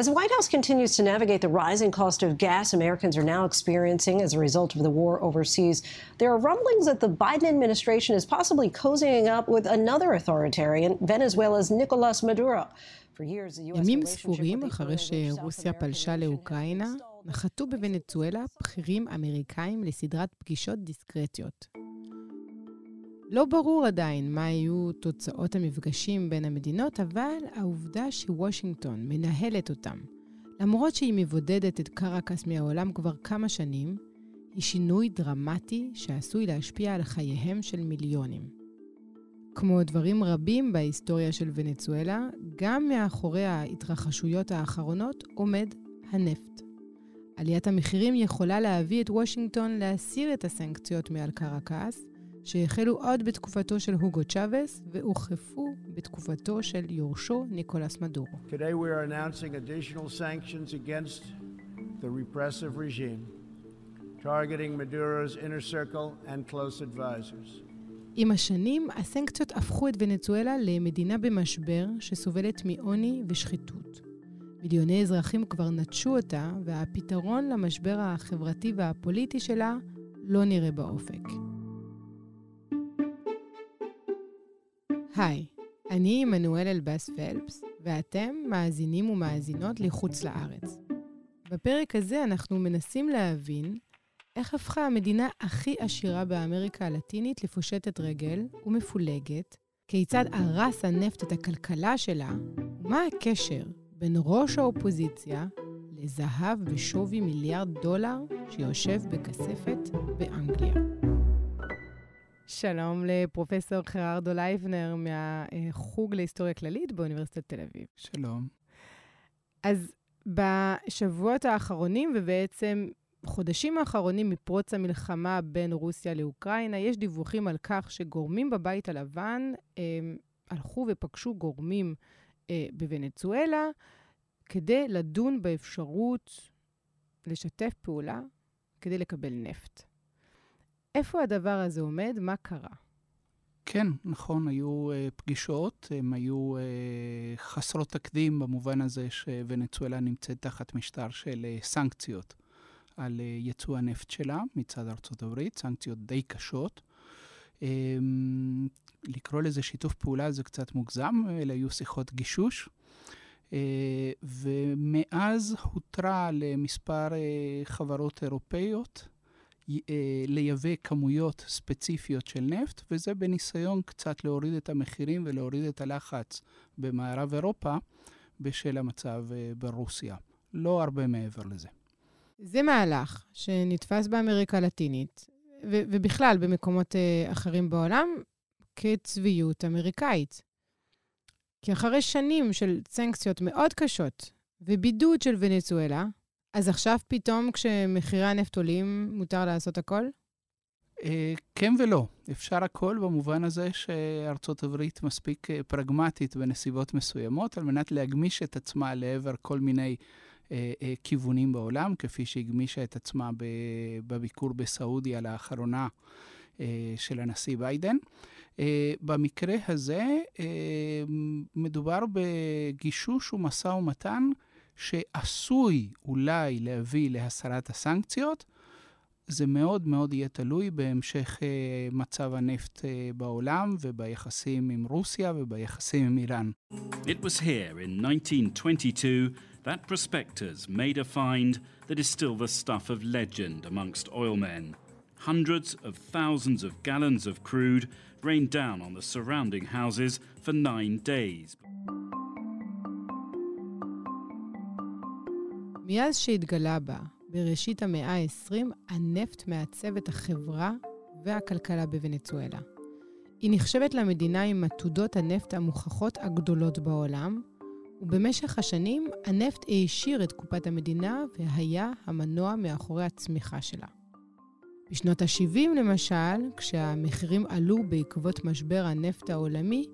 As the White House continues to navigate the rising cost of gas Americans are now experiencing as a result of the war overseas, there are rumblings that the Biden administration is possibly cozying up with another authoritarian, Venezuela's Nicolas Maduro. ימים ספורים אחרי שרוסיה פלשה לאוקראינה, נחתו בוונצואלה בכירים אמריקאים לסדרת פגישות דיסקרטיות. לא ברור עדיין מה יהיו תוצאות המפגשים בין המדינות, אבל העובדה שוושינגטון מנהלת אותם, למרות שהיא מבודדת את קרקס מהעולם כבר כמה שנים, היא שינוי דרמטי שעשוי להשפיע על חייהם של מיליונים. כמו דברים רבים בהיסטוריה של ונצואלה, גם מאחורי ההתרחשויות האחרונות עומד הנפט. עליית המחירים יכולה להביא את וושינגטון להסיר את הסנקציות מעל קרקס, שהחלו עוד בתקופתו של הוגו צ'אבס והוחלפו בתקופתו של יורשו ניקולס מדורו. Today we are announcing additional sanctions against the repressive regime, targeting Maduro's inner circle and close advisors. עם השנים, הסנקציות הפכו את ונצואלה למדינה במשבר שסובלת מעוני ושחיתות. מיליוני אזרחים כבר נטשו אותה, והפתרון למשבר החברתי והפוליטי שלה לא נראה באופק. היי, אני עמנואל אלבאס פלפס, ואתם מאזינים ומאזינות לחוץ לארץ. בפרק הזה אנחנו מנסים להבין איך הפכה המדינה הכי עשירה באמריקה הלטינית לפושטת רגל ומפולגת, כיצד הרס הנפט את הכלכלה שלה, ומה הקשר בין ראש האופוזיציה לזהב בשווי מיליארד דולר שיושב בכספת באנגליה. שלום לפרופסור חררדו לייבנר מהחוג להיסטוריה כללית באוניברסיטת תל אביב. שלום. אז בשבועות האחרונים, ובעצם בחודשים האחרונים מפרוץ המלחמה בין רוסיה לאוקראינה, יש דיווחים על כך שגורמים בבית הלבן הם, הלכו ופגשו גורמים אה, בוונצואלה כדי לדון באפשרות לשתף פעולה כדי לקבל נפט. איפה הדבר הזה עומד? מה קרה? כן, נכון, היו uh, פגישות, הן היו uh, חסרות תקדים במובן הזה שוונצואלה נמצאת תחת משטר של uh, סנקציות על uh, יצוא הנפט שלה מצד ארצות הברית, סנקציות די קשות. Um, לקרוא לזה שיתוף פעולה זה קצת מוגזם, אלה היו שיחות גישוש. Uh, ומאז הותרה למספר uh, חברות אירופאיות לייבא כמויות ספציפיות של נפט, וזה בניסיון קצת להוריד את המחירים ולהוריד את הלחץ במערב אירופה בשל המצב אה, ברוסיה. לא הרבה מעבר לזה. זה מהלך שנתפס באמריקה הלטינית, ו- ובכלל במקומות uh, אחרים בעולם, כצביעות אמריקאית. כי אחרי שנים של סנקציות מאוד קשות ובידוד של ונצואלה, אז עכשיו פתאום כשמחירי הנפט עולים, מותר לעשות הכל? אה, כן ולא. אפשר הכל במובן הזה שארצות הברית מספיק אה, פרגמטית בנסיבות מסוימות, על מנת להגמיש את עצמה לעבר כל מיני אה, אה, כיוונים בעולם, כפי שהגמישה את עצמה בביקור בסעודיה לאחרונה אה, של הנשיא ביידן. אה, במקרה הזה מדובר בגישוש ומשא ומתן שעשוי אולי להביא להסרת הסנקציות, זה מאוד מאוד יהיה תלוי בהמשך uh, מצב הנפט uh, בעולם וביחסים עם רוסיה וביחסים עם איראן. It was here in 1922 that prospectors made a find that is still the stuff of legend amongst oilmen. Hundreds of thousands of gallons of crude rained down on the surrounding houses for nine days. מאז שהתגלה בה, בראשית המאה ה-20, הנפט מעצב את החברה והכלכלה בוונצואלה. היא נחשבת למדינה עם עתודות הנפט המוכחות הגדולות בעולם, ובמשך השנים הנפט העשיר את קופת המדינה והיה המנוע מאחורי הצמיחה שלה. בשנות ה-70 למשל, כשהמחירים עלו בעקבות משבר הנפט העולמי,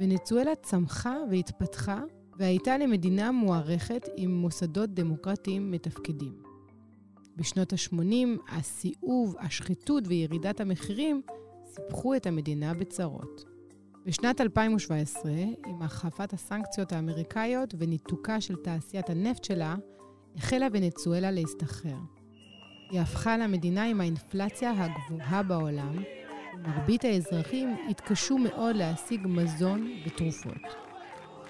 ונצואלה צמחה והתפתחה והייתה למדינה מוערכת עם מוסדות דמוקרטיים מתפקדים. בשנות ה-80, הסיאוב, השחיתות וירידת המחירים סיפחו את המדינה בצרות. בשנת 2017, עם החפת הסנקציות האמריקאיות וניתוקה של תעשיית הנפט שלה, החלה ונצואלה להסתחרר. היא הפכה למדינה עם האינפלציה הגבוהה בעולם, ומרבית האזרחים התקשו מאוד להשיג מזון ותרופות.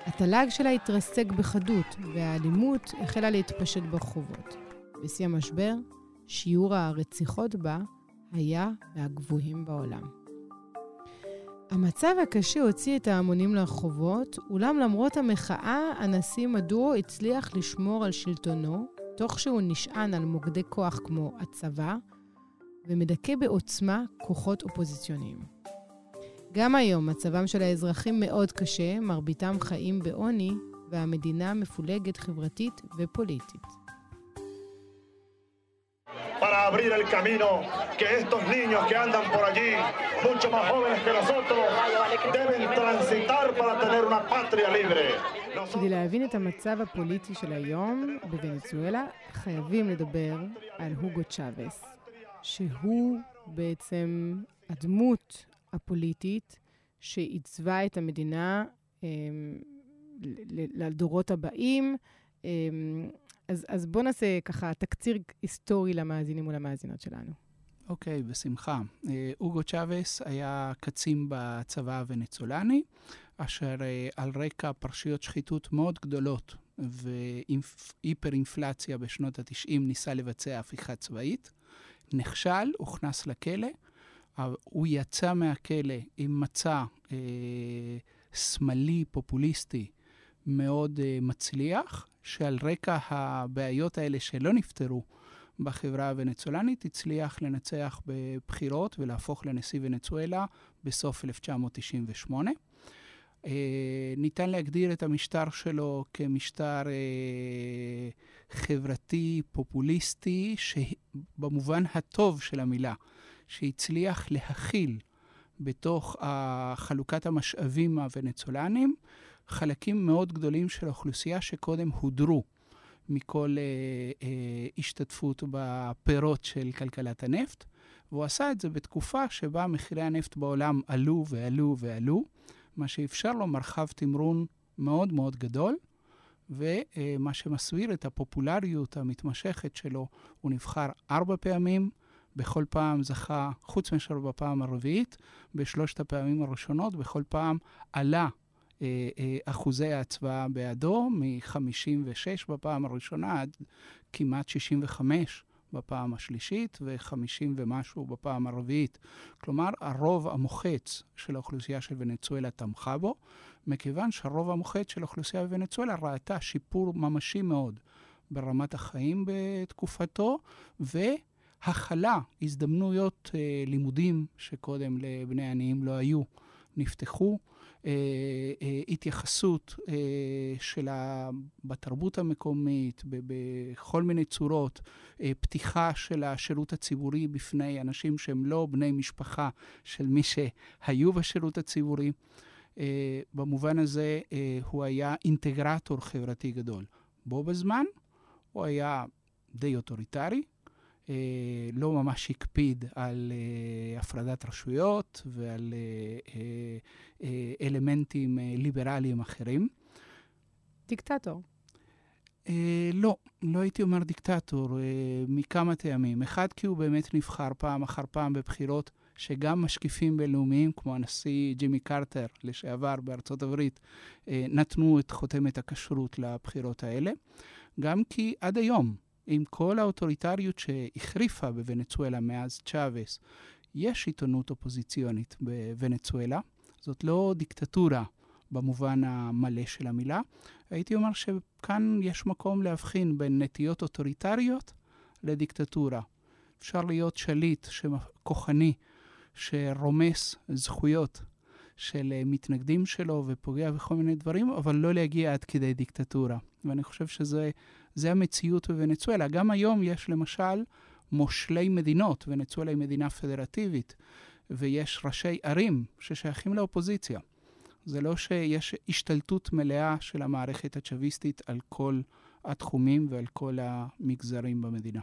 התל"ג שלה התרסק בחדות, והאלימות החלה להתפשט ברחובות. בשיא המשבר, שיעור הרציחות בה היה מהגבוהים בעולם. המצב הקשה הוציא את ההמונים לרחובות, אולם למרות המחאה, הנשיא מדורו הצליח לשמור על שלטונו, תוך שהוא נשען על מוקדי כוח כמו הצבא, ומדכא בעוצמה כוחות אופוזיציוניים. גם היום מצבם של האזרחים מאוד קשה, מרביתם חיים בעוני, והמדינה מפולגת חברתית ופוליטית. para abrir el camino que estos niños que andan por allí, mucho más jóvenes que nosotros, deben transitar para tener una patria libre. כדי להבין את המצב הפוליטי של היום בוונצואלה, חייבים לדבר על הוגו צ'אבס, שהוא בעצם הדמות הפוליטית שעיצבה את המדינה אה, לדורות הבאים. אה, אז, אז בואו נעשה ככה תקציר היסטורי למאזינים ולמאזינות שלנו. אוקיי, okay, בשמחה. אה, אוגו צ'אבס היה קצין בצבא הוונצולני, אשר אה, על רקע פרשיות שחיתות מאוד גדולות והיפר-אינפלציה בשנות ה-90 ניסה לבצע הפיכה צבאית. נכשל, הוכנס לכלא. הוא יצא מהכלא עם מצע אה, שמאלי, פופוליסטי, מאוד אה, מצליח, שעל רקע הבעיות האלה שלא נפתרו בחברה הוונצואלנית, הצליח לנצח בבחירות ולהפוך לנשיא ונצואלה בסוף 1998. אה, ניתן להגדיר את המשטר שלו כמשטר אה, חברתי, פופוליסטי, שבמובן הטוב של המילה, שהצליח להכיל בתוך חלוקת המשאבים הוונצואלנים חלקים מאוד גדולים של האוכלוסייה שקודם הודרו מכל אה, אה, השתתפות בפירות של כלכלת הנפט, והוא עשה את זה בתקופה שבה מחירי הנפט בעולם עלו ועלו ועלו, מה שאפשר לו מרחב תמרון מאוד מאוד גדול, ומה שמסביר את הפופולריות המתמשכת שלו, הוא נבחר ארבע פעמים, בכל פעם זכה, חוץ מאשר בפעם הרביעית, בשלושת הפעמים הראשונות, בכל פעם עלה אה, אה, אחוזי ההצבעה בעדו, מ-56 בפעם הראשונה עד כמעט 65 בפעם השלישית ו-50 ומשהו בפעם הרביעית. כלומר, הרוב המוחץ של האוכלוסייה של ונצואלה תמכה בו, מכיוון שהרוב המוחץ של האוכלוסייה בוונצואלה ראתה שיפור ממשי מאוד ברמת החיים בתקופתו, והכלה, הזדמנויות אה, לימודים שקודם לבני עניים לא היו, נפתחו. אה, אה, התייחסות אה, שלה בתרבות המקומית, בכל מיני צורות, פתיחה של השירות הציבורי בפני אנשים שהם לא בני משפחה של מי שהיו בשירות הציבורי. במובן הזה הוא היה אינטגרטור חברתי גדול. בו בזמן הוא היה די אוטוריטרי, אה, לא ממש הקפיד על אה, הפרדת רשויות ועל אה, אה, אלמנטים אה, ליברליים אחרים. דיקטטור. אה, לא, לא הייתי אומר דיקטטור, אה, מכמה טעמים. אחד, כי הוא באמת נבחר פעם אחר פעם בבחירות שגם משקיפים בינלאומיים, כמו הנשיא ג'ימי קרטר, לשעבר בארצות הברית, אה, נתנו את חותמת הכשרות לבחירות האלה. גם כי עד היום, עם כל האוטוריטריות שהחריפה בוונצואלה מאז צ'אבס, יש עיתונות אופוזיציונית בוונצואלה. זאת לא דיקטטורה במובן המלא של המילה. הייתי אומר שכאן יש מקום להבחין בין נטיות אוטוריטריות לדיקטטורה. אפשר להיות שליט כוחני שרומס זכויות של מתנגדים שלו ופוגע בכל מיני דברים, אבל לא להגיע עד כדי דיקטטורה. ואני חושב שזה זה המציאות בוונצואלה. גם היום יש למשל מושלי מדינות, ונצואלה היא מדינה פדרטיבית, ויש ראשי ערים ששייכים לאופוזיציה. זה לא שיש השתלטות מלאה של המערכת הצ'אביסטית על כל התחומים ועל כל המגזרים במדינה.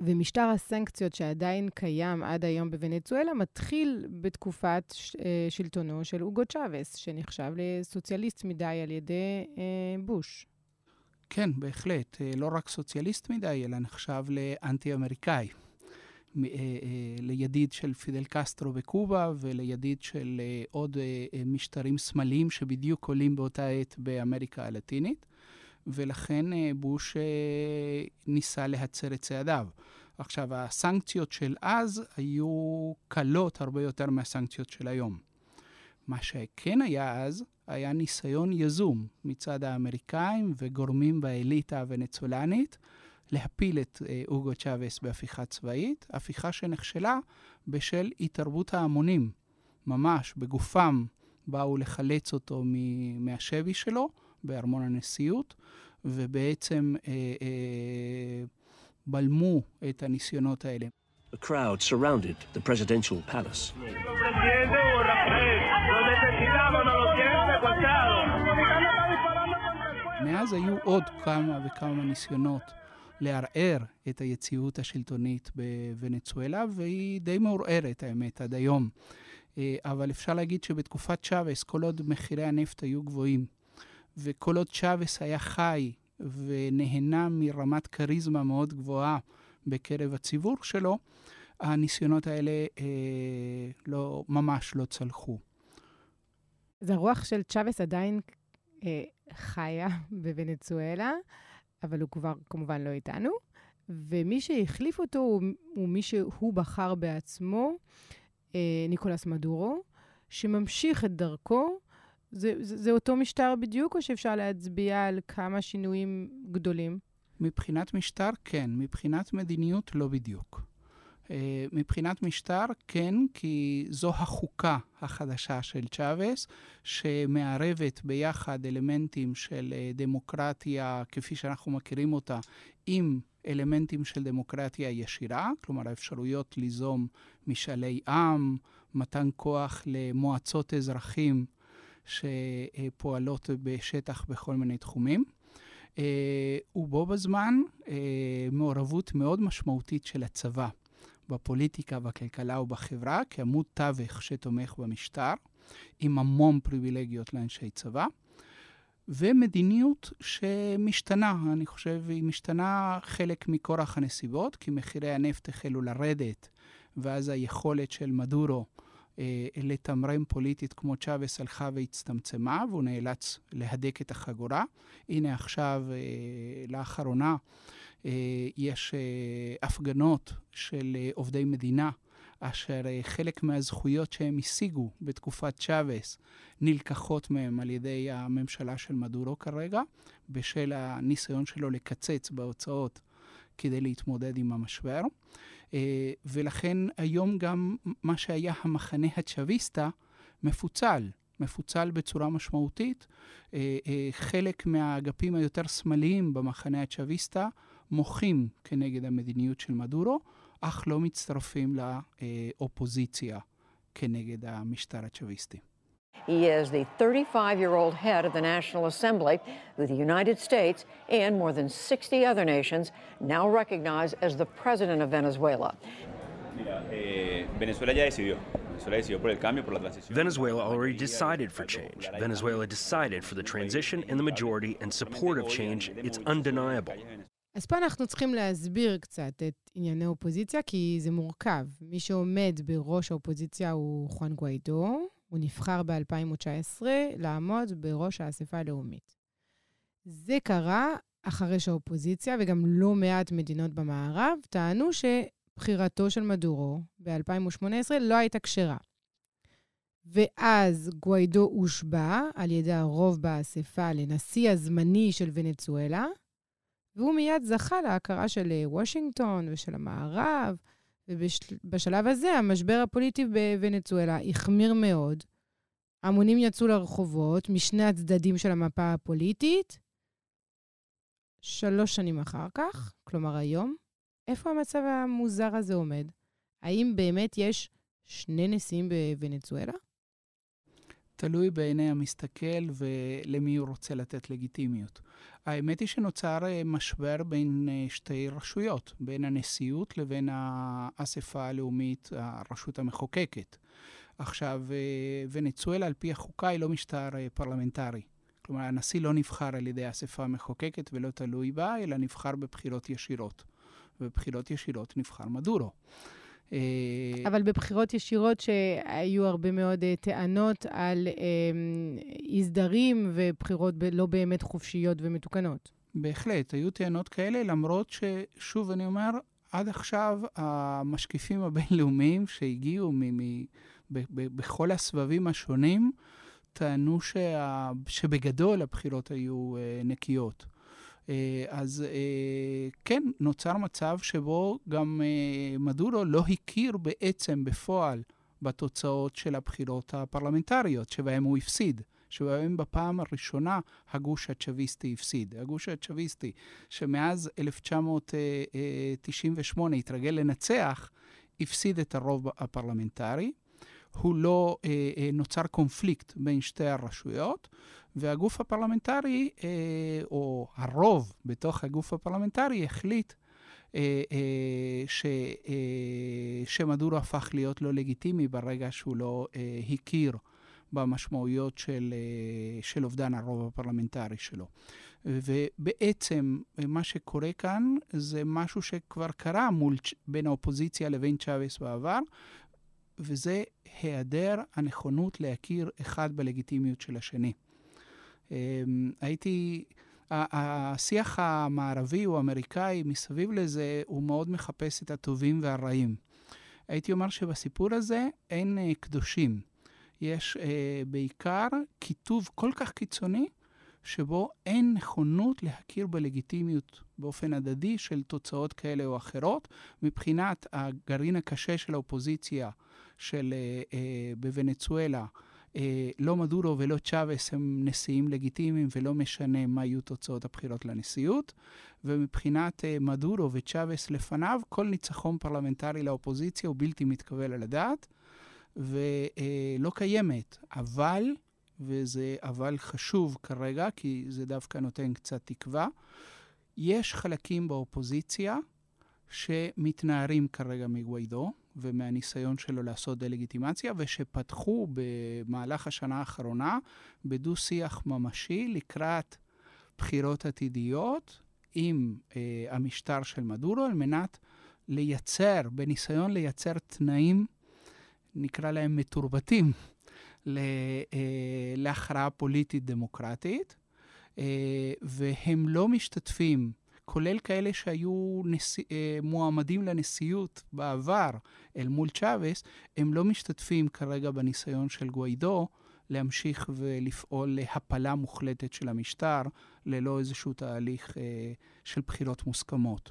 ומשטר הסנקציות שעדיין קיים עד היום בוונצואלה מתחיל בתקופת אה, שלטונו של אוגו צ'אבס, שנחשב לסוציאליסט מדי על ידי אה, בוש. כן, בהחלט. אה, לא רק סוציאליסט מדי, אלא נחשב לאנטי-אמריקאי. לידיד של פידל קסטרו בקובה ולידיד של עוד משטרים שמאליים שבדיוק עולים באותה עת באמריקה הלטינית. ולכן אה, בוש אה, ניסה להצר את צעדיו. עכשיו, הסנקציות של אז היו קלות הרבה יותר מהסנקציות של היום. מה שכן היה אז, היה ניסיון יזום מצד האמריקאים וגורמים באליטה הוונצולנית להפיל את אה, אוגו צ'אבס בהפיכה צבאית, הפיכה שנכשלה בשל התערבות ההמונים. ממש בגופם באו לחלץ אותו מהשבי שלו, בארמון הנשיאות, ובעצם אה, אה, בלמו את הניסיונות האלה. The crowd surrounded the presidential palace. מאז היו עוד כמה וכמה ניסיונות לערער את היציבות השלטונית בוונצואלה, והיא די מעורערת, האמת, עד היום. אה, אבל אפשר להגיד שבתקופת צ'אבס, כל עוד מחירי הנפט היו גבוהים, וכל עוד צ'אבס היה חי ונהנה מרמת כריזמה מאוד גבוהה בקרב הציבור שלו, הניסיונות האלה אה, לא, ממש לא צלחו. אז הרוח של צ'אבס עדיין אה, חיה בוונצואלה, אבל הוא כבר כמובן לא איתנו. ומי שהחליף אותו הוא, הוא מי שהוא בחר בעצמו, אה, ניקולס מדורו, שממשיך את דרכו זה, זה, זה אותו משטר בדיוק, או שאפשר להצביע על כמה שינויים גדולים? מבחינת משטר, כן. מבחינת מדיניות, לא בדיוק. Uh, מבחינת משטר, כן, כי זו החוקה החדשה של צ'אבס, שמערבת ביחד אלמנטים של uh, דמוקרטיה, כפי שאנחנו מכירים אותה, עם אלמנטים של דמוקרטיה ישירה, כלומר האפשרויות ליזום משאלי עם, מתן כוח למועצות אזרחים שפועלות בשטח בכל מיני תחומים. אה, ובו בזמן אה, מעורבות מאוד משמעותית של הצבא בפוליטיקה, בכלכלה ובחברה, כעמוד תווך שתומך במשטר, עם המון פריבילגיות לאנשי צבא. ומדיניות שמשתנה, אני חושב, היא משתנה חלק מכורח הנסיבות, כי מחירי הנפט החלו לרדת, ואז היכולת של מדורו אה, לתמרן פוליטית כמו צ'אבס הלכה והצטמצמה, והוא נאלץ להדק את החגורה. הנה עכשיו, אה, לאחרונה, יש הפגנות של עובדי מדינה. אשר חלק מהזכויות שהם השיגו בתקופת צ'אבס נלקחות מהם על ידי הממשלה של מדורו כרגע, בשל הניסיון שלו לקצץ בהוצאות כדי להתמודד עם המשבר. אה, ולכן היום גם מה שהיה המחנה הצ'אביסטה מפוצל. מפוצל בצורה משמעותית. אה, אה, חלק מהאגפים היותר שמאליים במחנה הצ'אביסטה מוחים כנגד המדיניות של מדורו, אך לא מצטרפים לאופוזיציה כנגד המשטר הצ'אביסטי. He is the 35 year old head of the National Assembly, who the United States and more than 60 other nations now recognize as the president of Venezuela. Eh, Venezuela ya decidió. Venezuela already decided for change. Venezuela decided for the transition and the majority and support of change. It's undeniable. אז פה אנחנו צריכים להסביר קצת את ענייני האופוזיציה, כי זה מורכב. מי שעומד בראש האופוזיציה הוא חואן גואידו, הוא נבחר ב-2019 לעמוד בראש האספה הלאומית. זה קרה אחרי שהאופוזיציה, וגם לא מעט מדינות במערב, טענו שבחירתו של מדורו ב-2018 לא הייתה כשרה. ואז גוויידו הושבע על ידי הרוב באספה לנשיא הזמני של ונצואלה, והוא מיד זכה להכרה של וושינגטון ושל המערב, ובשלב הזה המשבר הפוליטי בוונצואלה החמיר מאוד. המונים יצאו לרחובות משני הצדדים של המפה הפוליטית. שלוש שנים אחר כך, כלומר היום, איפה המצב המוזר הזה עומד? האם באמת יש שני נשיאים בוונצואלה? תלוי בעיני המסתכל ולמי הוא רוצה לתת לגיטימיות. האמת היא שנוצר משבר בין שתי רשויות, בין הנשיאות לבין האספה הלאומית, הרשות המחוקקת. עכשיו, ונצואלה על פי החוקה היא לא משטר פרלמנטרי. כלומר, הנשיא לא נבחר על ידי האספה המחוקקת ולא תלוי בה, אלא נבחר בבחירות ישירות. ובבחירות ישירות נבחר מדורו. אה, אבל בבחירות ישירות שהיו הרבה מאוד אה, טענות על אי סדרים ובחירות לא באמת חופשיות ומתוקנות. בהחלט, היו טענות כאלה, למרות ששוב, אני אומר, עד עכשיו המשקיפים הבינלאומיים שהגיעו מ- מ- ב- ב- בכל הסבבים השונים, טענו שה... שבגדול הבחירות היו uh, נקיות. Uh, אז uh, כן, נוצר מצב שבו גם uh, מדורו לא הכיר בעצם בפועל בתוצאות של הבחירות הפרלמנטריות, שבהן הוא הפסיד. שבהם בפעם הראשונה הגוש הצ'אביסטי הפסיד. הגוש הצ'אביסטי, שמאז 1998 התרגל לנצח, הפסיד את הרוב הפרלמנטרי. הוא לא, אה, אה, נוצר קונפליקט בין שתי הרשויות, והגוף הפרלמנטרי, אה, או הרוב בתוך הגוף הפרלמנטרי, החליט אה, אה, ש, שמדורו הפך להיות לא לגיטימי ברגע שהוא לא הכיר במשמעויות של, של אובדן הרוב הפרלמנטרי שלו. ובעצם מה שקורה כאן זה משהו שכבר קרה מול, בין האופוזיציה לבין צ'אבס בעבר, וזה היעדר הנכונות להכיר אחד בלגיטימיות של השני. אמ, הייתי, השיח המערבי או האמריקאי מסביב לזה, הוא מאוד מחפש את הטובים והרעים. הייתי אומר שבסיפור הזה אין אה, קדושים. יש אה, בעיקר כיתוב כל כך קיצוני, שבו אין נכונות להכיר בלגיטימיות באופן הדדי של תוצאות כאלה או אחרות. מבחינת הגרעין הקשה של האופוזיציה של, אה, אה, בוונצואלה, לא מדורו ולא צ'אבס הם נשיאים לגיטימיים ולא משנה מה יהיו תוצאות הבחירות לנשיאות. ומבחינת אה, מדורו וצ'אבס לפניו, כל ניצחון פרלמנטרי לאופוזיציה הוא בלתי מתקבל על הדעת ולא קיימת. אבל, וזה אבל חשוב כרגע, כי זה דווקא נותן קצת תקווה, יש חלקים באופוזיציה שמתנערים כרגע מגוואידו, ומהניסיון שלו לעשות דה-לגיטימציה, ושפתחו במהלך השנה האחרונה בדו-שיח ממשי לקראת בחירות עתידיות עם אה, המשטר של מדורו, על מנת לייצר, בניסיון לייצר תנאים, נקרא להם מתורבתים, אה, להכרעה פוליטית דמוקרטית, אה, והם לא משתתפים כולל כאלה שהיו נשיא, אה, מועמדים לנשיאות בעבר אל מול צ'אבס, הם לא משתתפים כרגע בניסיון של גווידו להמשיך ולפעול להפלה מוחלטת של המשטר, ללא איזשהו תהליך אה, של בחירות מוסכמות.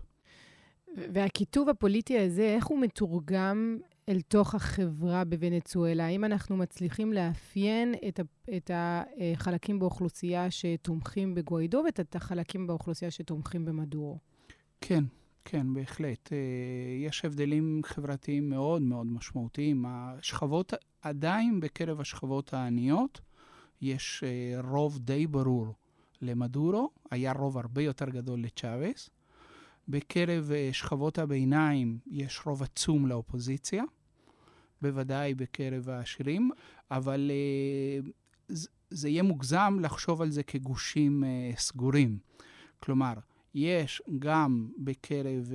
והכיתוב הפוליטי הזה, איך הוא מתורגם אל תוך החברה בוונצואלה? האם אנחנו מצליחים לאפיין את, את החלקים באוכלוסייה שתומכים בגוידו ואת החלקים באוכלוסייה שתומכים במדורו? כן, כן, בהחלט. אה, יש הבדלים חברתיים מאוד מאוד משמעותיים. השכבות, עדיין בקרב השכבות העניות, יש אה, רוב די ברור למדורו, היה רוב הרבה יותר גדול לצ'אבס. בקרב אה, שכבות הביניים יש רוב עצום לאופוזיציה, בוודאי בקרב העשירים, אבל uh, זה יהיה מוגזם לחשוב על זה כגושים uh, סגורים. כלומר, יש גם בקרב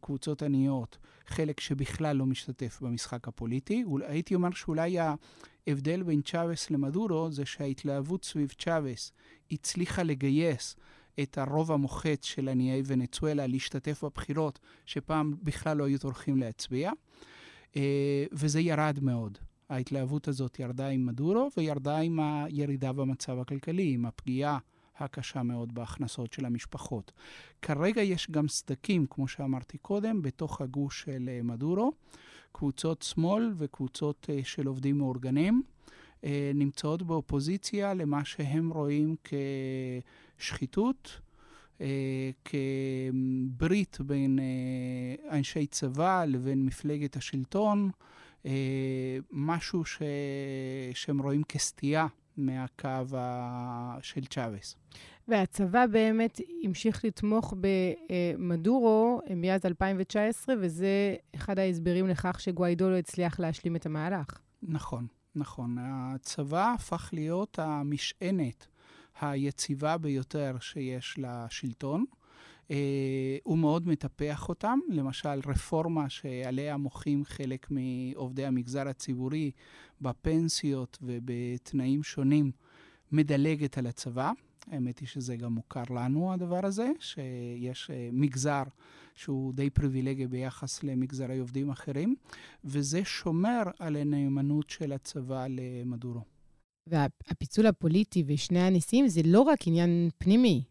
קבוצות עניות חלק שבכלל לא משתתף במשחק הפוליטי. הייתי אומר שאולי ההבדל בין צ'אבס למדורו זה שההתלהבות סביב צ'אבס הצליחה לגייס את הרוב המוחץ של עניי ונצואלה להשתתף בבחירות, שפעם בכלל לא היו טורחים להצביע, אה, וזה ירד מאוד. ההתלהבות הזאת ירדה עם מדורו וירדה עם הירידה במצב הכלכלי, עם הפגיעה הקשה מאוד בהכנסות של המשפחות. כרגע יש גם סדקים, כמו שאמרתי קודם, בתוך הגוש של אה, מדורו, קבוצות שמאל וקבוצות אה, של עובדים מאורגנים. נמצאות באופוזיציה למה שהם רואים כשחיתות, אה, כברית בין אה, אנשי צבא לבין מפלגת השלטון, אה, משהו ש... שהם רואים כסטייה מהקו ה... של צ'אבס. והצבא באמת המשיך לתמוך במדורו מאז 2019, וזה אחד ההסברים לכך שגואידו לא הצליח להשלים את המהלך. נכון, נכון. הצבא הפך להיות המשענת היציבה ביותר שיש לשלטון. Uh, הוא מאוד מטפח אותם, למשל רפורמה שעליה מוחים חלק מעובדי המגזר הציבורי בפנסיות ובתנאים שונים, מדלגת על הצבא. האמת היא שזה גם מוכר לנו, הדבר הזה, שיש uh, מגזר שהוא די פריבילגי ביחס למגזרי עובדים אחרים, וזה שומר על הנאמנות של הצבא למדורו. והפיצול הפוליטי ושני הנשיאים זה לא רק עניין פנימי.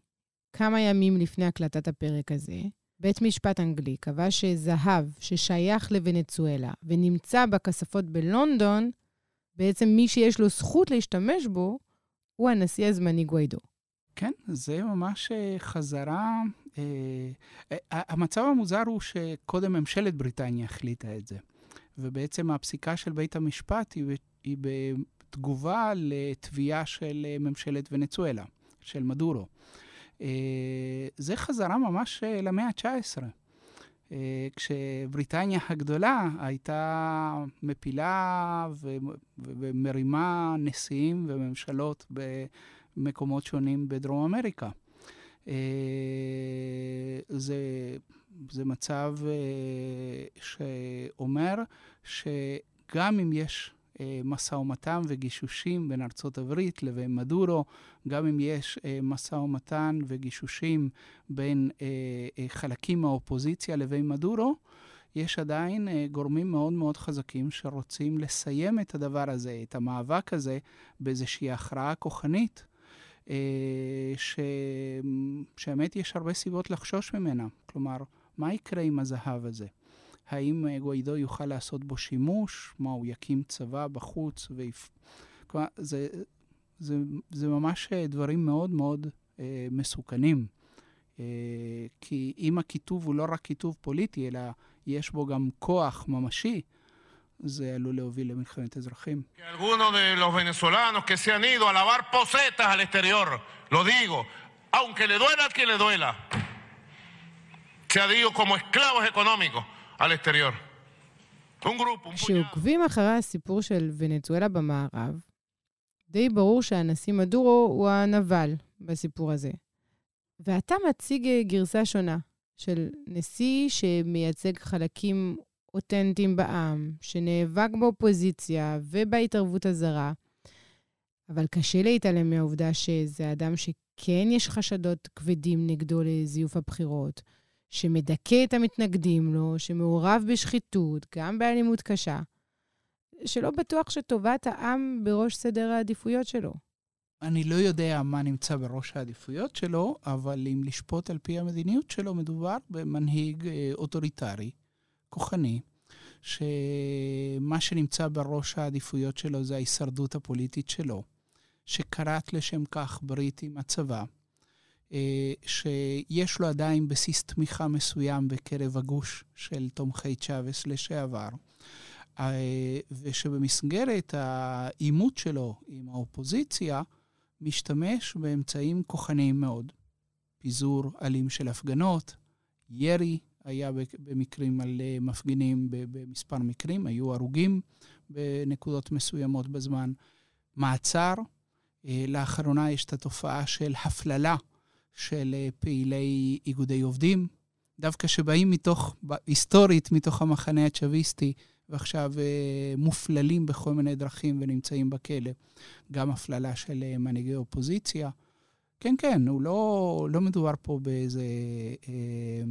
כמה ימים לפני הקלטת הפרק הזה, בית משפט אנגלי קבע שזהב ששייך לוונצואלה ונמצא בכספות בלונדון, בעצם מי שיש לו זכות להשתמש בו הוא הנשיא הזמני גוויידו. כן, זה ממש אה, חזרה. אה, אה, המצב המוזר הוא שקודם ממשלת בריטניה החליטה את זה. ובעצם הפסיקה של בית המשפט היא, היא בתגובה לתביעה של ממשלת ונצואלה, של מדורו. זה חזרה ממש למאה ה-19. כשבריטניה הגדולה הייתה מפילה ומרימה נשיאים וממשלות במקומות שונים בדרום אמריקה. אה, זה, זה מצב אה, שאומר שגם אם יש אה, משא ומתן וגישושים בין ארצות הברית לבין מדורו, גם אם יש משא ומתן וגישושים בין חלקים מהאופוזיציה לבין מדורו, יש עדיין גורמים מאוד מאוד חזקים שרוצים לסיים את הדבר הזה, את המאבק הזה, באיזושהי הכרעה כוחנית. אה, ש... שהאמת יש הרבה סיבות לחשוש ממנה. כלומר, מה יקרה עם הזהב הזה? האם אה, גוידו יוכל לעשות בו שימוש? מה, הוא יקים צבא בחוץ? ויפ... כלומר, זה, זה, זה ממש אה, דברים מאוד מאוד אה, מסוכנים. אה, כי אם הכיתוב הוא לא רק כיתוב פוליטי, אלא יש בו גם כוח ממשי, זה עלול להוביל למלחמת אזרחים. algunos de los venezolanos que se han ha ido como esclavos económicos al exterior. כשעוקבים אחרי הסיפור של ונצואלה במערב, די ברור שהנשיא מדורו הוא הנבל בסיפור הזה. ואתה מציג גרסה שונה של נשיא שמייצג חלקים אותנטיים בעם, שנאבק באופוזיציה ובהתערבות הזרה, אבל קשה להתעלם מהעובדה שזה אדם שכן יש חשדות כבדים נגדו לזיוף הבחירות, שמדכא את המתנגדים לו, שמעורב בשחיתות, גם באלימות קשה, שלא בטוח שטובת העם בראש סדר העדיפויות שלו. אני לא יודע מה נמצא בראש העדיפויות שלו, אבל אם לשפוט על פי המדיניות שלו, מדובר במנהיג אה, אוטוריטרי, כוחני, שמה שנמצא בראש העדיפויות שלו זה ההישרדות הפוליטית שלו, שכרת לשם כך ברית עם הצבא, שיש לו עדיין בסיס תמיכה מסוים בקרב הגוש של תומכי צ'אבס לשעבר, אה, ושבמסגרת העימות שלו עם האופוזיציה, משתמש באמצעים כוחניים מאוד. פיזור אלים של הפגנות, ירי היה במקרים על אה, מפגינים, במספר מקרים, היו הרוגים בנקודות מסוימות בזמן. מעצר, אה, לאחרונה יש את התופעה של הפללה של אה, פעילי איגודי עובדים, דווקא שבאים מתוך, היסטורית, מתוך המחנה הצ'אביסטי, ועכשיו מופללים בכל מיני דרכים ונמצאים בכלא. גם הפללה של מנהיגי אופוזיציה. כן, כן, הוא לא, לא מדובר פה באיזה אה,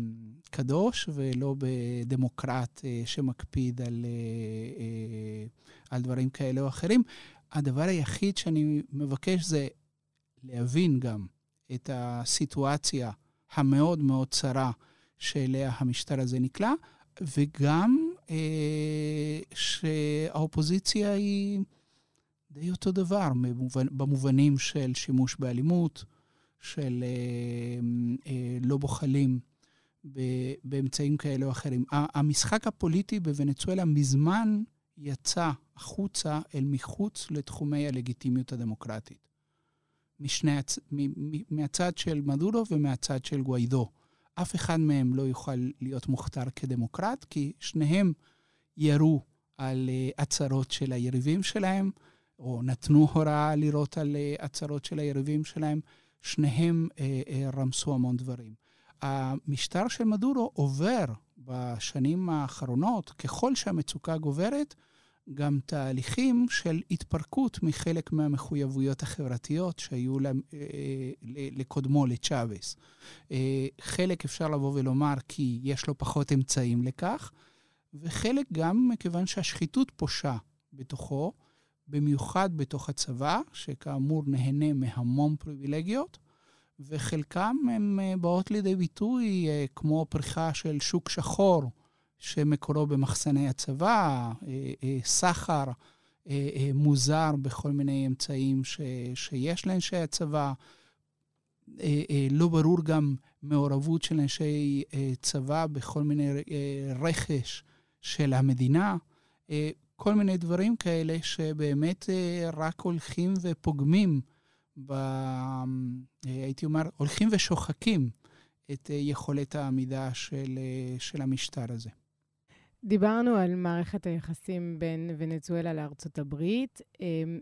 קדוש ולא בדמוקרט אה, שמקפיד על, אה, אה, על דברים כאלה או אחרים. הדבר היחיד שאני מבקש זה להבין גם את הסיטואציה המאוד מאוד צרה שאליה המשטר הזה נקלע, וגם אה, שהאופוזיציה היא די אותו דבר, במובנ, במובנים של שימוש באלימות, של אה, אה, לא בוחלים באמצעים כאלה או אחרים. המשחק הפוליטי בוונצואלה מזמן יצא החוצה אל מחוץ לתחומי הלגיטימיות הדמוקרטית. משני, מהצד של מדורו ומהצד של גוויידו. אף אחד מהם לא יוכל להיות מוכתר כדמוקרט, כי שניהם ירו על uh, הצהרות של היריבים שלהם, או נתנו הוראה לירות על uh, הצהרות של היריבים שלהם. שניהם uh, רמסו המון דברים. המשטר של מדורו עובר בשנים האחרונות, ככל שהמצוקה גוברת, גם תהליכים של התפרקות מחלק מהמחויבויות החברתיות שהיו אה, לקודמו, לצ'אבס. אה, חלק אפשר לבוא ולומר כי יש לו פחות אמצעים לכך, וחלק גם מכיוון שהשחיתות פושה בתוכו, במיוחד בתוך הצבא, שכאמור נהנה מהמון פריבילגיות, וחלקם אה, באות לידי ביטוי כמו פריחה של שוק שחור. שמקורו במחסני הצבא, אה, אה, סחר אה, מוזר בכל מיני אמצעים ש, שיש לאנשי הצבא. לא ברור גם מעורבות של אנשי צבא בכל מיני רכש של המדינה. כל מיני דברים כאלה שבאמת רק הולכים ופוגמים, ב, הייתי אומר, הולכים ושוחקים את יכולת העמידה של, של המשטר הזה. דיברנו על מערכת היחסים בין ונצואלה לארצות הברית, אמ,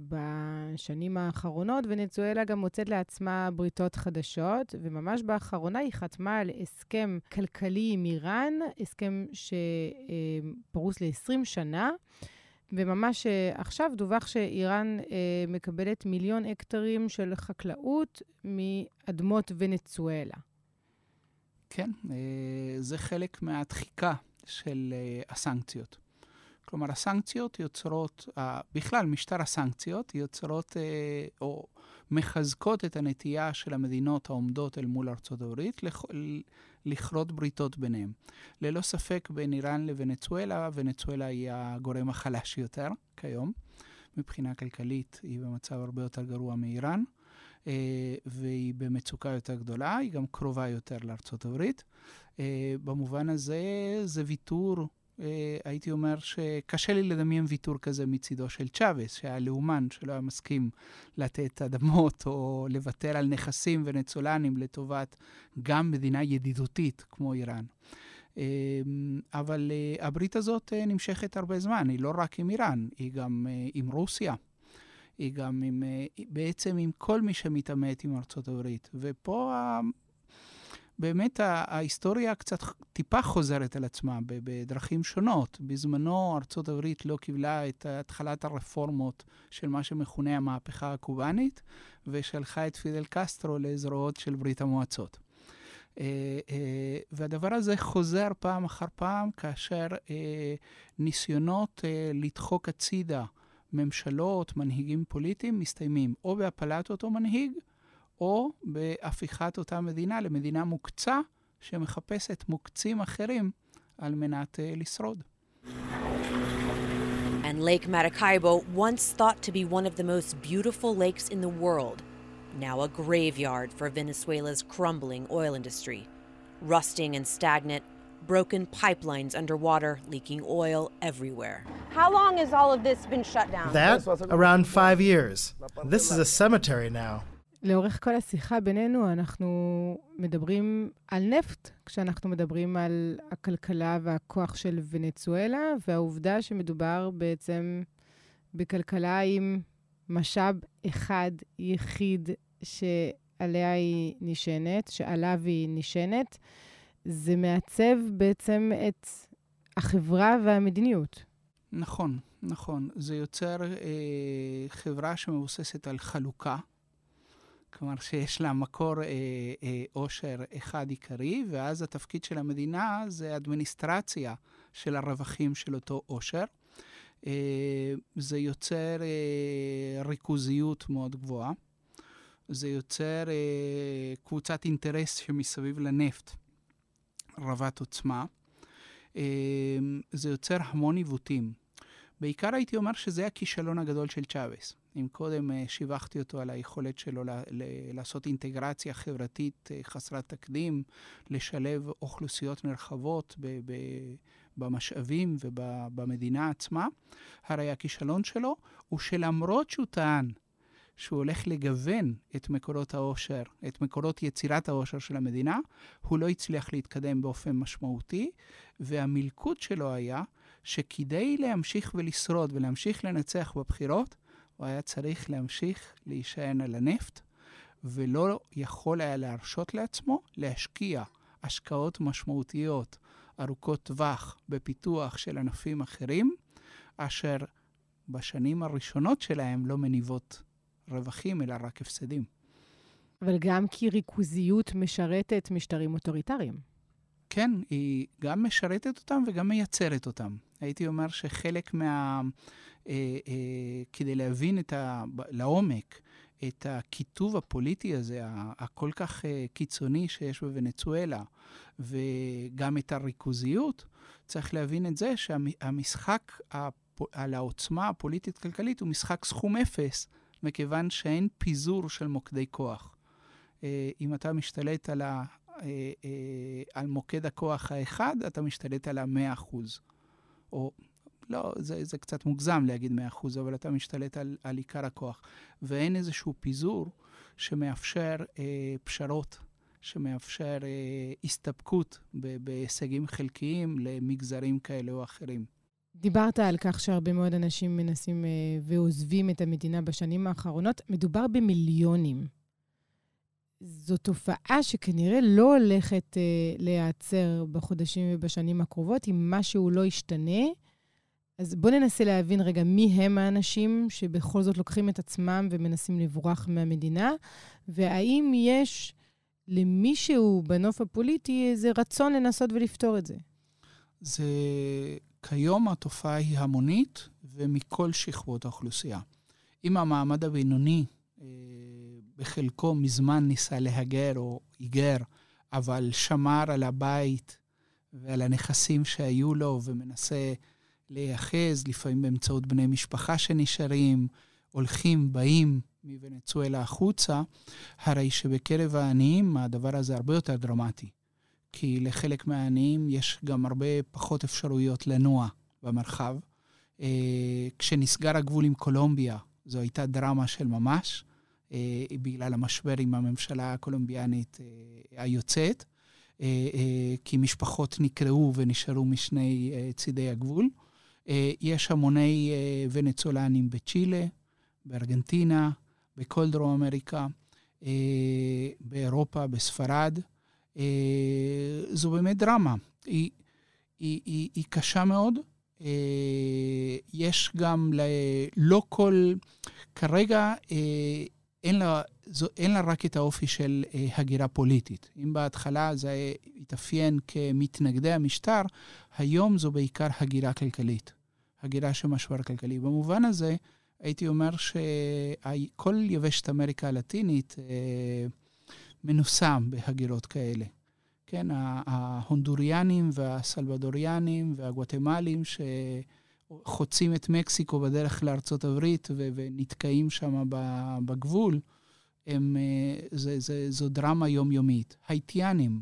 ובשנים האחרונות ונצואלה גם מוצאת לעצמה בריתות חדשות, וממש באחרונה היא חתמה על הסכם כלכלי עם איראן, הסכם שפרוס ל-20 שנה. וממש אה, עכשיו דווח שאיראן אה, מקבלת מיליון הקטרים של חקלאות מאדמות ונצואלה. כן, אה, זה חלק מהדחיקה של uh, הסנקציות. כלומר, הסנקציות יוצרות, uh, בכלל, משטר הסנקציות יוצרות uh, או מחזקות את הנטייה של המדינות העומדות אל מול ארצות הברית לכ- לכרות בריתות ביניהם. ללא ספק, בין איראן לוונצואלה, ונצואלה היא הגורם החלש יותר כיום. מבחינה כלכלית היא במצב הרבה יותר גרוע מאיראן. Uh, והיא במצוקה יותר גדולה, היא גם קרובה יותר לארצות הברית. אה, במובן הזה זה ויתור, אה, הייתי אומר שקשה לי לדמיין ויתור כזה מצידו של צ'אבס, שהיה לאומן, שלא היה מסכים לתת אדמות או לוותר על נכסים ונצולנים לטובת גם מדינה ידידותית כמו איראן. אה, אבל הברית הזאת נמשכת הרבה זמן, היא לא רק עם איראן, היא גם עם רוסיה. היא גם עם, בעצם עם כל מי שמתעמת עם ארצות הברית. ופה באמת ההיסטוריה קצת טיפה חוזרת על עצמה בדרכים שונות. בזמנו ארצות הברית לא קיבלה את התחלת הרפורמות של מה שמכונה המהפכה הקובאנית, ושלחה את פידל קסטרו לזרועות של ברית המועצות. אה, אה, והדבר הזה חוזר פעם אחר פעם כאשר אה, ניסיונות לדחוק הצידה ממשלות, מנהיגים פוליטיים, מסתיימים או בהפלת אותו מנהיג, או בהפיכת אותה מדינה למדינה מוקצה שמחפשת מוקצים אחרים על מנת uh, לשרוד. And Lake Maracaibo, once thought to be one of the most beautiful lakes in the world, now a graveyard for Venezuela's crumbling oil industry. Rusting and stagnant, broken pipelines underwater, leaking oil everywhere. How long has all of this been shut down? That? Around five years. This is a cemetery now. לאורך כל השיחה בינינו אנחנו מדברים על נפט, כשאנחנו מדברים על הכלכלה והכוח של ונצואלה, והעובדה שמדובר בעצם בכלכלה עם משאב אחד, יחיד, שעליה היא נשענת, שעליו היא נשענת, זה מעצב בעצם את החברה והמדיניות. נכון, נכון. זה יוצר אה, חברה שמבוססת על חלוקה. כלומר שיש לה מקור אה, אה, עושר אחד עיקרי, ואז התפקיד של המדינה זה אדמיניסטרציה של הרווחים של אותו עושר. אה, זה יוצר אה, ריכוזיות מאוד גבוהה. זה יוצר אה, קבוצת אינטרס שמסביב לנפט רבת עוצמה. אה, זה יוצר המון עיוותים. בעיקר הייתי אומר שזה הכישלון הגדול של צ'אבס. אם קודם אה, שיבחתי אותו על היכולת שלו לעשות אינטגרציה חברתית אה, חסרת תקדים, לשלב אוכלוסיות נרחבות במשאבים ובמדינה עצמה, הרי הכישלון שלו הוא שלמרות שהוא טען שהוא הולך לגוון את מקורות העושר, את מקורות יצירת העושר של המדינה, הוא לא הצליח להתקדם באופן משמעותי, והמלכוד שלו היה שכדי להמשיך ולשרוד ולהמשיך לנצח בבחירות, הוא היה צריך להמשיך להישען על הנפט, ולא יכול היה להרשות לעצמו להשקיע השקעות משמעותיות ארוכות טווח בפיתוח של ענפים אחרים, אשר בשנים הראשונות שלהם לא מניבות רווחים, אלא רק הפסדים. אבל גם כי ריכוזיות משרתת משטרים אוטוריטריים. כן, היא גם משרתת אותם וגם מייצרת אותם. הייתי אומר שחלק מה... אה, אה, כדי להבין את ה... לעומק את הקיטוב הפוליטי הזה, הכל כך אה, קיצוני שיש בוונצואלה, וגם את הריכוזיות, צריך להבין את זה שהמשחק על העוצמה הפוליטית-כלכלית הוא משחק סכום אפס, מכיוון שאין פיזור של מוקדי כוח. אה, אם אתה משתלט על, ה, אה, על מוקד הכוח האחד, אתה משתלט על המאה אחוז. או לא, זה, זה קצת מוגזם להגיד 100%, אבל אתה משתלט על, על עיקר הכוח. ואין איזשהו פיזור שמאפשר אה, פשרות, שמאפשר אה, הסתפקות בהישגים חלקיים למגזרים כאלה או אחרים. דיברת על כך שהרבה מאוד אנשים מנסים אה, ועוזבים את המדינה בשנים האחרונות. מדובר במיליונים. זו תופעה שכנראה לא הולכת אה, להיעצר בחודשים ובשנים הקרובות, אם משהו לא ישתנה. אז בואו ננסה להבין רגע מי הם האנשים שבכל זאת לוקחים את עצמם ומנסים לברוח מהמדינה, והאם יש למישהו בנוף הפוליטי איזה רצון לנסות ולפתור את זה. זה, כיום התופעה היא המונית ומכל שכבות האוכלוסייה. אם המעמד הבינוני אה, בחלקו מזמן ניסה להגר או היגר, אבל שמר על הבית ועל הנכסים שהיו לו ומנסה להיאחז, לפעמים באמצעות בני משפחה שנשארים, הולכים, באים מוונצואלה החוצה, הרי שבקרב העניים הדבר הזה הרבה יותר דרמטי. כי לחלק מהעניים יש גם הרבה פחות אפשרויות לנוע במרחב. אה, כשנסגר הגבול עם קולומביה, זו הייתה דרמה של ממש, אה, בגלל המשבר עם הממשלה הקולומביאנית אה, היוצאת, כי משפחות נקרעו ונשארו משני צידי הגבול. יש המוני ונצולנים בצ'ילה, בארגנטינה, בכל דרום אמריקה, באירופה, בספרד. זו באמת דרמה. היא, היא, היא, היא קשה מאוד. יש גם, ל... לא כל, כרגע אין לה, זו, אין לה רק את האופי של הגירה פוליטית. אם בהתחלה זה התאפיין כמתנגדי המשטר, היום זו בעיקר הגירה כלכלית, הגירה של משבר כלכלי. במובן הזה, הייתי אומר שכל יבשת אמריקה הלטינית אה, מנוסם בהגירות כאלה. כן, ההונדוריאנים והסלבדוריאנים והגואטמלים שחוצים את מקסיקו בדרך לארצות הברית ונתקעים שם בגבול, הם, אה, זה, זה, זו דרמה יומיומית. הייטיאנים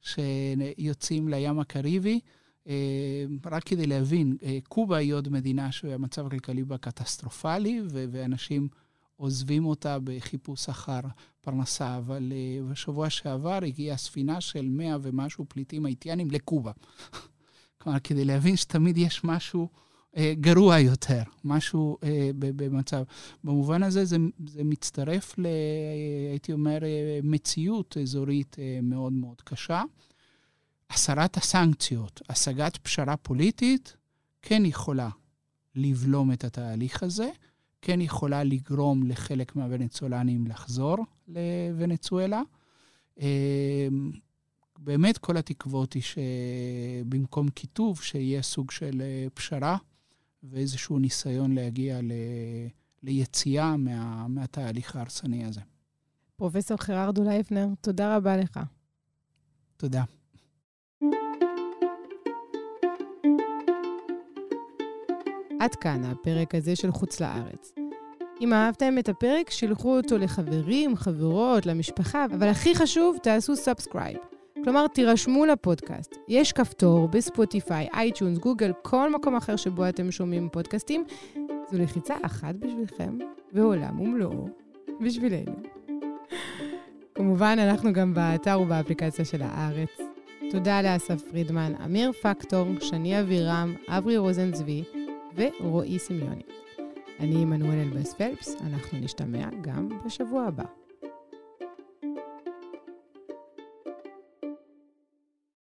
שיוצאים לים הקריבי, אה, רק כדי להבין, אה, קובה היא עוד מדינה שהמצב הכלכלי בה קטסטרופלי, ואנשים עוזבים אותה בחיפוש אחר פרנסה, אבל אה, בשבוע שעבר הגיעה ספינה של מאה ומשהו פליטים הייטיאנים לקובה. כלומר, כדי להבין שתמיד יש משהו גרוע יותר, משהו במצב. במובן הזה זה, זה מצטרף ל... הייתי אומר, מציאות אזורית מאוד מאוד קשה. הסרת הסנקציות, השגת פשרה פוליטית, כן יכולה לבלום את התהליך הזה, כן יכולה לגרום לחלק מהוונצואלנים לחזור לוונצואלה. אמ, באמת כל התקוות היא שבמקום קיטוב, שיהיה סוג של אה, פשרה ואיזשהו ניסיון להגיע ל... ליציאה מה... מהתהליך ההרסני הזה. פרופסור חררדו לייבנר, תודה רבה לך. תודה. עד כאן הפרק הזה של חוץ לארץ. אם אהבתם את הפרק, שלחו אותו לחברים, חברות, למשפחה, אבל הכי חשוב, תעשו subscribe. כלומר, תירשמו לפודקאסט. יש כפתור בספוטיפיי, iTunes, גוגל, כל מקום אחר שבו אתם שומעים פודקאסטים. זו לחיצה אחת בשבילכם, ועולם ומלואו בשבילנו. כמובן, אנחנו גם באתר ובאפליקציה של הארץ. תודה לאסף פרידמן, אמיר פקטור, שני אבירם, אברי רוזנצבי ורועי סמיוני. אני עמנואל אלבס פלפס, אנחנו נשתמע גם בשבוע הבא.